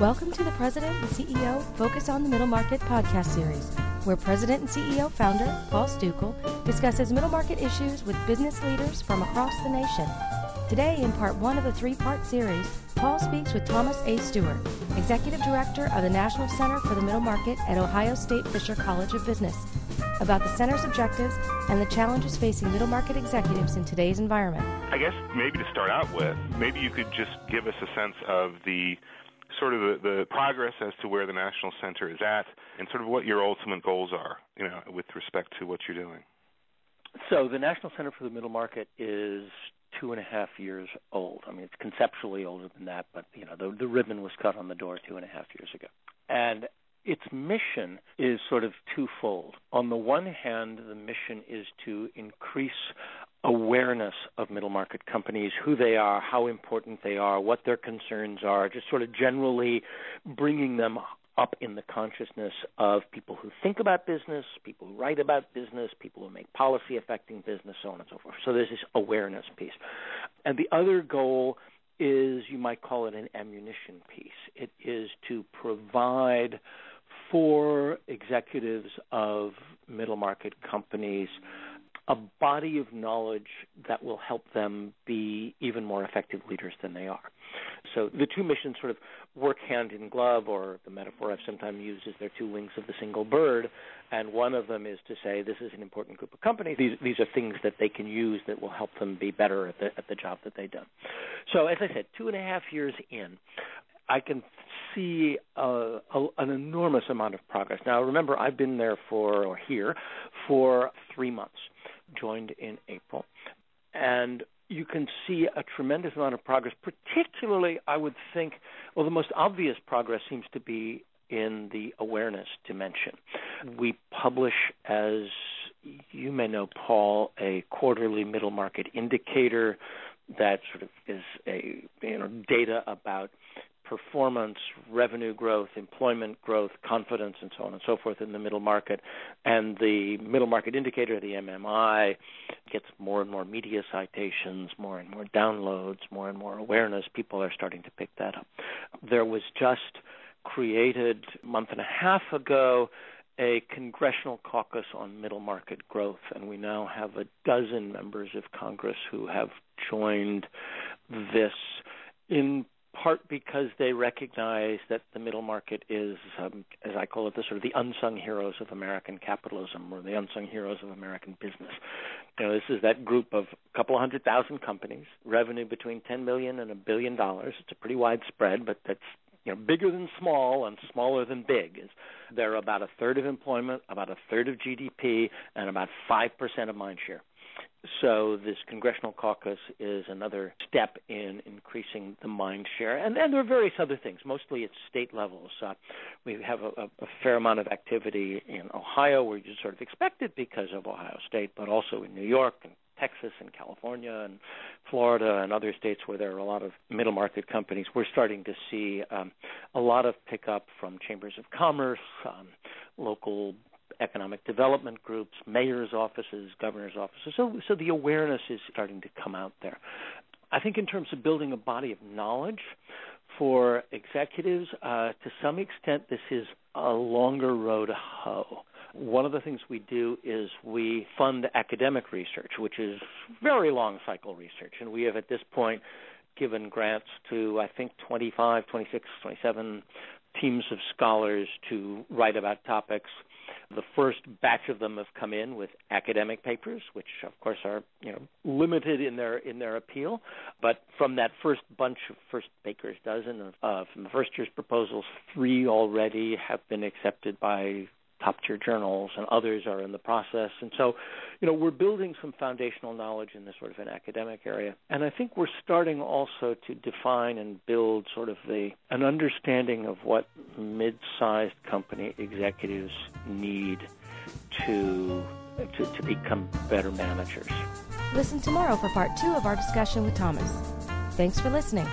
Welcome to the President and CEO Focus on the Middle Market podcast series, where President and CEO founder Paul Stukel discusses middle market issues with business leaders from across the nation. Today, in part one of a three part series, Paul speaks with Thomas A. Stewart, Executive Director of the National Center for the Middle Market at Ohio State Fisher College of Business, about the center's objectives and the challenges facing middle market executives in today's environment. I guess maybe to start out with, maybe you could just give us a sense of the sort of the, the progress as to where the National Center is at and sort of what your ultimate goals are, you know, with respect to what you're doing. So the National Center for the Middle Market is two and a half years old. I mean, it's conceptually older than that, but you know, the, the ribbon was cut on the door two and a half years ago. And its mission is sort of twofold. On the one hand, the mission is to increase awareness of middle market companies, who they are, how important they are, what their concerns are, just sort of generally bringing them up in the consciousness of people who think about business, people who write about business, people who make policy affecting business, so on and so forth. So there's this awareness piece. And the other goal is you might call it an ammunition piece. It is to provide for executives of middle market companies a body of knowledge that will help them be even more effective leaders than they are. So the two missions sort of work hand in glove, or the metaphor I've sometimes used is they're two wings of the single bird. And one of them is to say this is an important group of companies. These these are things that they can use that will help them be better at the at the job that they've done. So as I said, two and a half years in, I can see a, a, an enormous amount of progress. Now, remember, I've been there for, or here, for three months joined in April. And you can see a tremendous amount of progress, particularly, I would think, well, the most obvious progress seems to be in the awareness dimension. We publish, as you may know, Paul, a quarterly middle market indicator that sort of is a you know data about performance, revenue growth, employment growth, confidence, and so on and so forth in the middle market. And the middle market indicator, the MMI, gets more and more media citations, more and more downloads, more and more awareness. People are starting to pick that up. There was just created a month and a half ago a congressional caucus on middle market growth, and we now have a dozen members of Congress who have joined this in part because they recognize that the middle market is, um, as I call it, the sort of the unsung heroes of American capitalism or the unsung heroes of American business. You know, this is that group of a couple of hundred thousand companies, revenue between 10 million and a billion dollars. It's a pretty wide spread, but that's you know bigger than small and smaller than big. Is they're about a third of employment, about a third of GDP, and about five percent of mind share. So this congressional caucus is another step in increasing the mind share, and, and there are various other things. Mostly it's state levels. Uh, we have a, a, fair amount of activity in Ohio, where you sort of expect it because of Ohio State, but also in New York and Texas and California and Florida and other states where there are a lot of middle market companies, we're starting to see um, a lot of pickup from chambers of commerce, um, local economic development groups, mayors' offices, governors' offices. So, so the awareness is starting to come out there. I think in terms of building a body of knowledge for executives, uh, to some extent, this is a longer road to hoe. One of the things we do is we fund academic research, which is very long cycle research, and we have at this point given grants to I think 25, 26, 27 teams of scholars to write about topics the first batch of them have come in with academic papers, which of course are you know limited in their in their appeal. But from that first bunch of first baker's dozen of uh, from the first year's proposals, three already have been accepted by top tier journals, and others are in the process. And so, you know, we're building some foundational knowledge in this sort of an academic area. And I think we're starting also to define and build sort of the an understanding of what mid-sized company executives need to to, to become better managers. Listen tomorrow for part two of our discussion with Thomas. Thanks for listening.